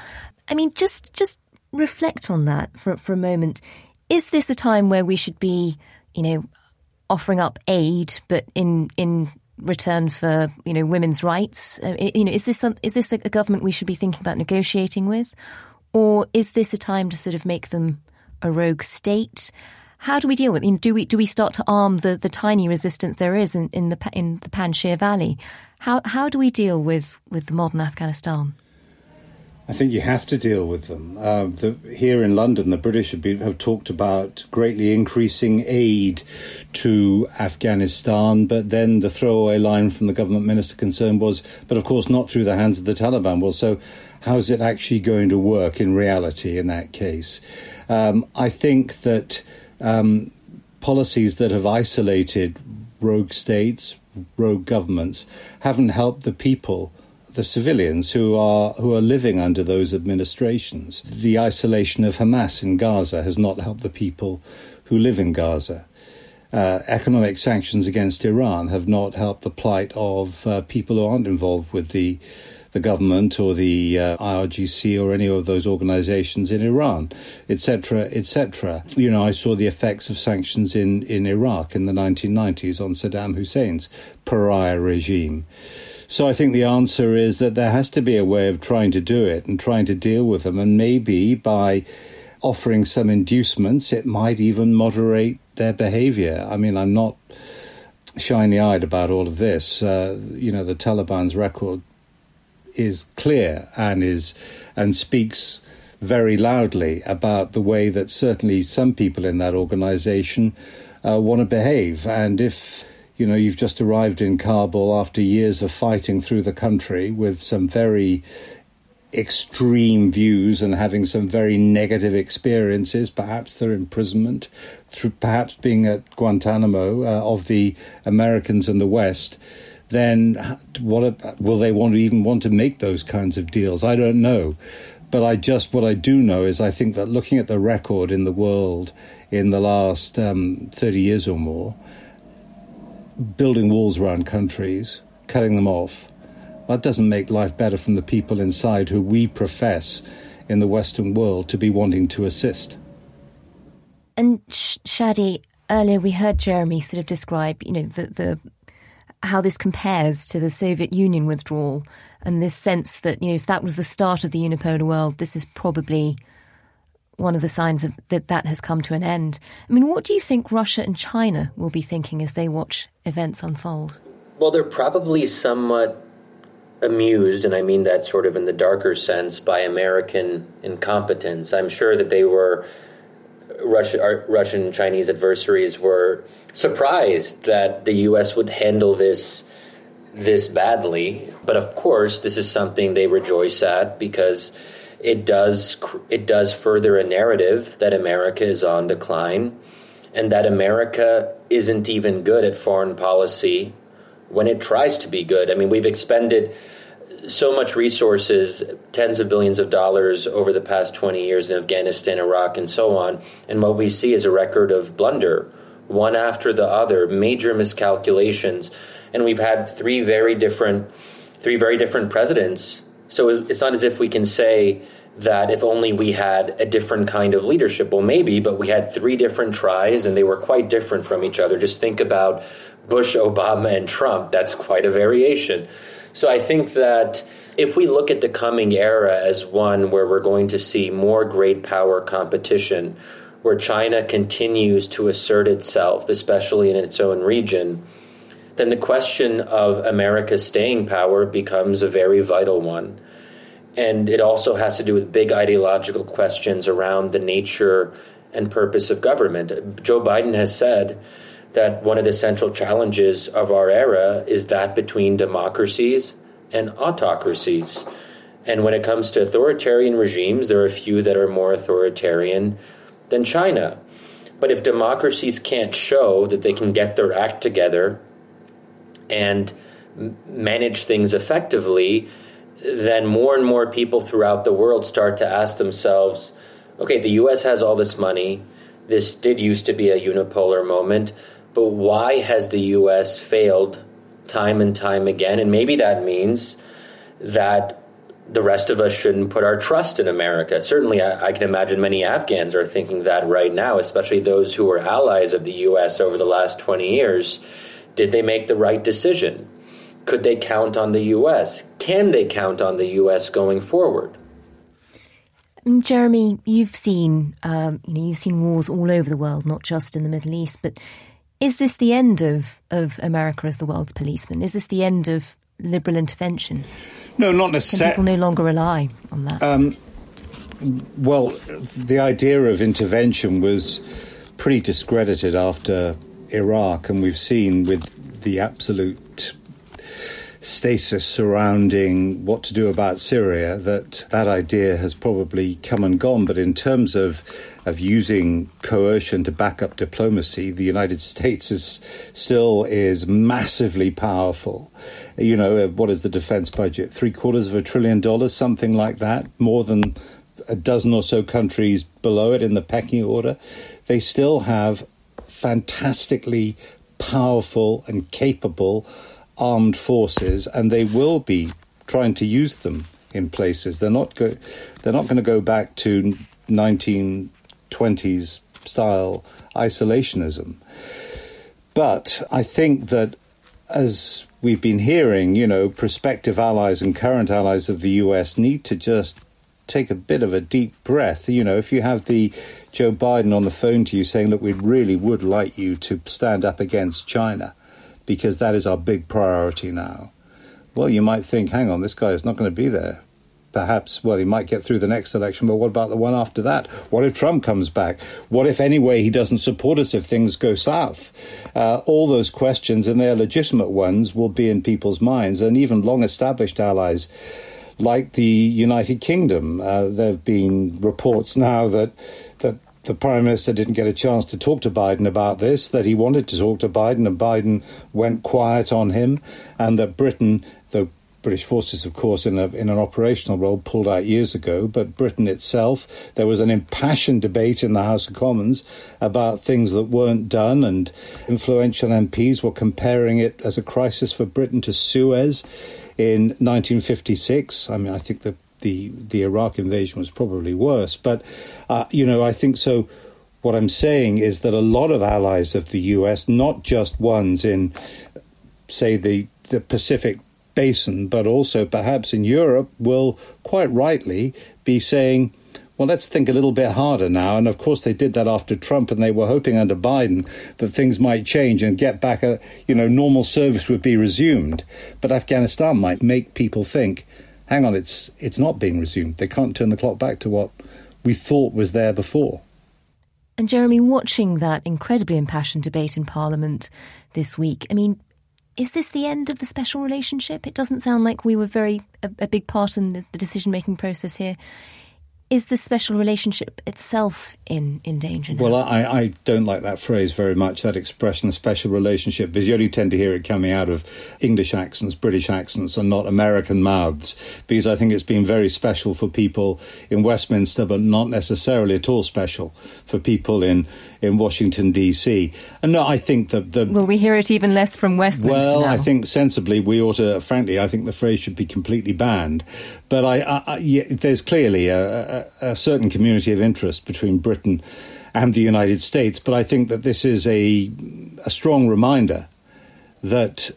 I mean, just just reflect on that for, for a moment. Is this a time where we should be, you know, offering up aid, but in in return for you know women's rights? Uh, you know, is this some, is this a, government we should be thinking about negotiating with, or is this a time to sort of make them a rogue state? How do we deal with? it? do we do we start to arm the, the tiny resistance there is in, in the in the Panjshir Valley? How how do we deal with with modern Afghanistan? I think you have to deal with them. Uh, the, here in London, the British have, been, have, talked about greatly increasing aid to Afghanistan, but then the throwaway line from the government minister concerned was, but of course not through the hands of the Taliban. Well, so how's it actually going to work in reality in that case? Um, I think that um, policies that have isolated rogue states, rogue governments, haven't helped the people the civilians who are who are living under those administrations. The isolation of Hamas in Gaza has not helped the people who live in Gaza. Uh, economic sanctions against Iran have not helped the plight of uh, people who aren't involved with the the government or the uh, IRGC or any of those organizations in Iran, etc., etc. You know, I saw the effects of sanctions in, in Iraq in the 1990s on Saddam Hussein's pariah regime. So I think the answer is that there has to be a way of trying to do it and trying to deal with them, and maybe by offering some inducements, it might even moderate their behavior. I mean, I'm not shiny eyed about all of this. Uh, you know, the Taliban's record is clear and is and speaks very loudly about the way that certainly some people in that organization uh, want to behave. And if you know you've just arrived in Kabul after years of fighting through the country with some very extreme views and having some very negative experiences, perhaps their imprisonment, through perhaps being at Guantanamo uh, of the Americans and the West then what will they want to even want to make those kinds of deals? I don't know. But I just what I do know is I think that looking at the record in the world in the last um, thirty years or more, building walls around countries, cutting them off, that doesn't make life better from the people inside who we profess in the Western world to be wanting to assist. And Shadi, earlier we heard Jeremy sort of describe, you know, the, the how this compares to the Soviet Union withdrawal and this sense that, you know, if that was the start of the unipolar world, this is probably one of the signs of that that has come to an end. I mean, what do you think Russia and China will be thinking as they watch events unfold? Well, they're probably somewhat amused, and I mean that sort of in the darker sense, by American incompetence. I'm sure that they were Russia, uh, Russian Chinese adversaries were surprised that the U.S. would handle this this badly. But of course, this is something they rejoice at because it does it does further a narrative that America is on decline and that America isn't even good at foreign policy when it tries to be good. I mean, we've expended so much resources, tens of billions of dollars over the past 20 years in Afghanistan, Iraq, and so on. And what we see is a record of blunder, one after the other, major miscalculations. And we've had three very different, three very different presidents. So it's not as if we can say that if only we had a different kind of leadership. Well, maybe, but we had three different tries and they were quite different from each other. Just think about Bush, Obama, and Trump. That's quite a variation. So I think that if we look at the coming era as one where we're going to see more great power competition, where China continues to assert itself, especially in its own region, then the question of America's staying power becomes a very vital one. And it also has to do with big ideological questions around the nature and purpose of government. Joe Biden has said that one of the central challenges of our era is that between democracies and autocracies. And when it comes to authoritarian regimes, there are a few that are more authoritarian than China. But if democracies can't show that they can get their act together and manage things effectively, then more and more people throughout the world start to ask themselves okay, the US has all this money. This did used to be a unipolar moment. But why has the US failed time and time again? And maybe that means that the rest of us shouldn't put our trust in America. Certainly, I, I, can imagine many Afghans are thinking that right now, especially those who were allies of the U.S. over the last 20 years. Did they make the right decision? Could they count on the U.S.? Can they count on the U.S. going forward? Mm, Jeremy, you've seen um, you know you've seen wars all over the world, not just in the Middle East, but is this the end of, of America as the world's policeman? Is this the end of liberal intervention? No, not necessarily. People no longer rely on that? Um, well, the idea of intervention was pretty discredited after Iraq, and we've seen with the absolute stasis surrounding what to do about Syria that that idea has probably come and gone. But in terms of of using coercion to back up diplomacy, the United States is still is massively powerful. You know, uh, what is the defense budget? Three quarters of a trillion dollars, something like that, more than a dozen or so countries below it in the pecking order. They still have fantastically powerful and capable armed forces, and they will be trying to use them in places. They're not go- they're not going to go back to 1920s style isolationism. But I think that as we've been hearing, you know, prospective allies and current allies of the US need to just take a bit of a deep breath. You know, if you have the Joe Biden on the phone to you saying, look, we really would like you to stand up against China because that is our big priority now. Well, you might think, hang on, this guy is not going to be there. Perhaps, well, he might get through the next election, but what about the one after that? What if Trump comes back? What if, anyway, he doesn't support us if things go south? Uh, all those questions, and they're legitimate ones, will be in people's minds, and even long established allies like the United Kingdom. Uh, there have been reports now that the Prime Minister didn't get a chance to talk to Biden about this, that he wanted to talk to Biden and Biden went quiet on him, and that Britain, British forces, of course, in, a, in an operational role, pulled out years ago. But Britain itself, there was an impassioned debate in the House of Commons about things that weren't done, and influential MPs were comparing it as a crisis for Britain to Suez in 1956. I mean, I think the the the Iraq invasion was probably worse. But uh, you know, I think so. What I'm saying is that a lot of allies of the U.S., not just ones in, say, the the Pacific basin, but also perhaps in Europe, will quite rightly be saying, well, let's think a little bit harder now. And of course, they did that after Trump, and they were hoping under Biden that things might change and get back a, you know, normal service would be resumed. But Afghanistan might make people think, hang on, it's it's not being resumed. They can't turn the clock back to what we thought was there before. And Jeremy, watching that incredibly impassioned debate in Parliament this week, I mean, is this the end of the special relationship? It doesn't sound like we were very a, a big part in the, the decision making process here. Is the special relationship itself in, in danger now? Well, I, I don't like that phrase very much, that expression, special relationship, because you only tend to hear it coming out of English accents, British accents, and not American mouths, because I think it's been very special for people in Westminster, but not necessarily at all special for people in in Washington D.C. And no, I think that the will we hear it even less from Westminster? Well, now? I think sensibly we ought to. Frankly, I think the phrase should be completely banned. But I, I, I yeah, there's clearly a, a, a certain community of interest between Britain and the United States. But I think that this is a a strong reminder that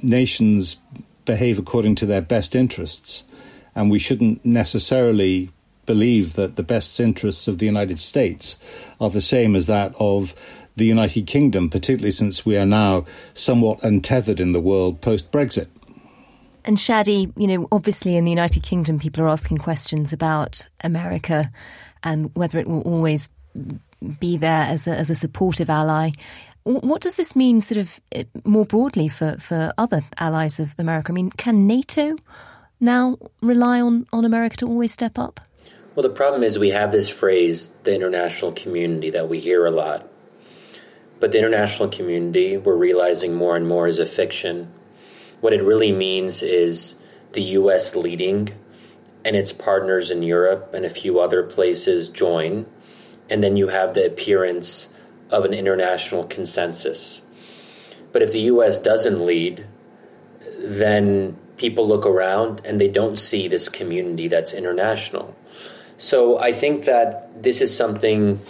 nations behave according to their best interests, and we shouldn't necessarily believe that the best interests of the United States are the same as that of the United Kingdom, particularly since we are now somewhat untethered in the world post Brexit. And Shadi, you know, obviously in the United Kingdom, people are asking questions about America and whether it will always be there as a, as a supportive ally. What does this mean, sort of eh, more broadly, for, for other allies of America? I mean, can NATO now rely on, on America to always step up? Well, the problem is we have this phrase, the international community, that we hear a lot. But the international community, we're realizing more and more, is a fiction. What it really means is the U.S. leading and its partners in Europe and a few other places join. And then you have the appearance of an international consensus. But if the U.S. doesn't lead, then people look around and they don't see this community that's international. So I think that this is something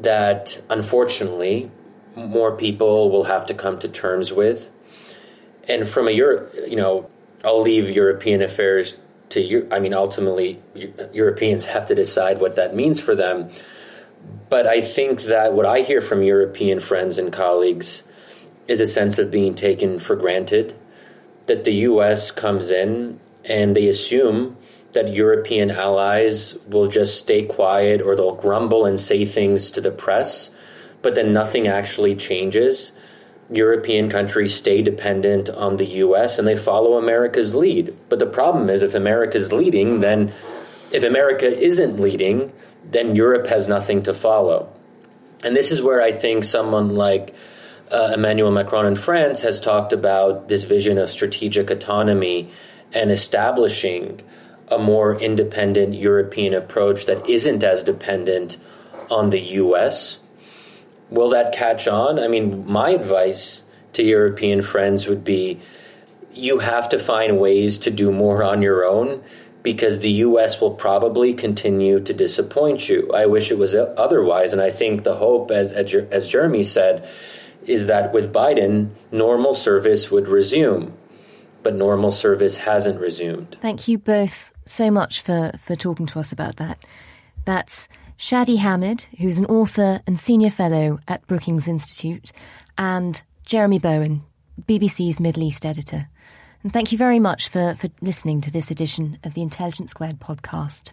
that unfortunately more people will have to come to terms with. And from a Europe, you know, I'll leave European affairs to you. I mean, ultimately, Europeans have to decide what that means for them. But I think that what I hear from European friends and colleagues is a sense of being taken for granted, that the US comes in and they assume that European allies will just stay quiet or they'll grumble and say things to the press, but then nothing actually changes. European countries stay dependent on the US and they follow America's lead. But the problem is, if America's leading, then if America isn't leading, then Europe has nothing to follow. And this is where I think someone like uh, Emmanuel Macron in France has talked about this vision of strategic autonomy and establishing a more independent European approach that isn't as dependent on the US. Will that catch on? I mean, my advice to European friends would be you have to find ways to do more on your own because the US will probably continue to disappoint you. I wish it was uh, otherwise. And I think the hope, as, as Jeremy said, is that with Biden, normal service would resume but normal service hasn't resumed. Thank you both so much for, for talking to us about that. That's Shadi Hamid, who's an author and senior fellow at Brookings Institute, and Jeremy Bowen, BBC's Middle East editor. And thank you very much for, for listening to this edition of the Intelligence Squared podcast.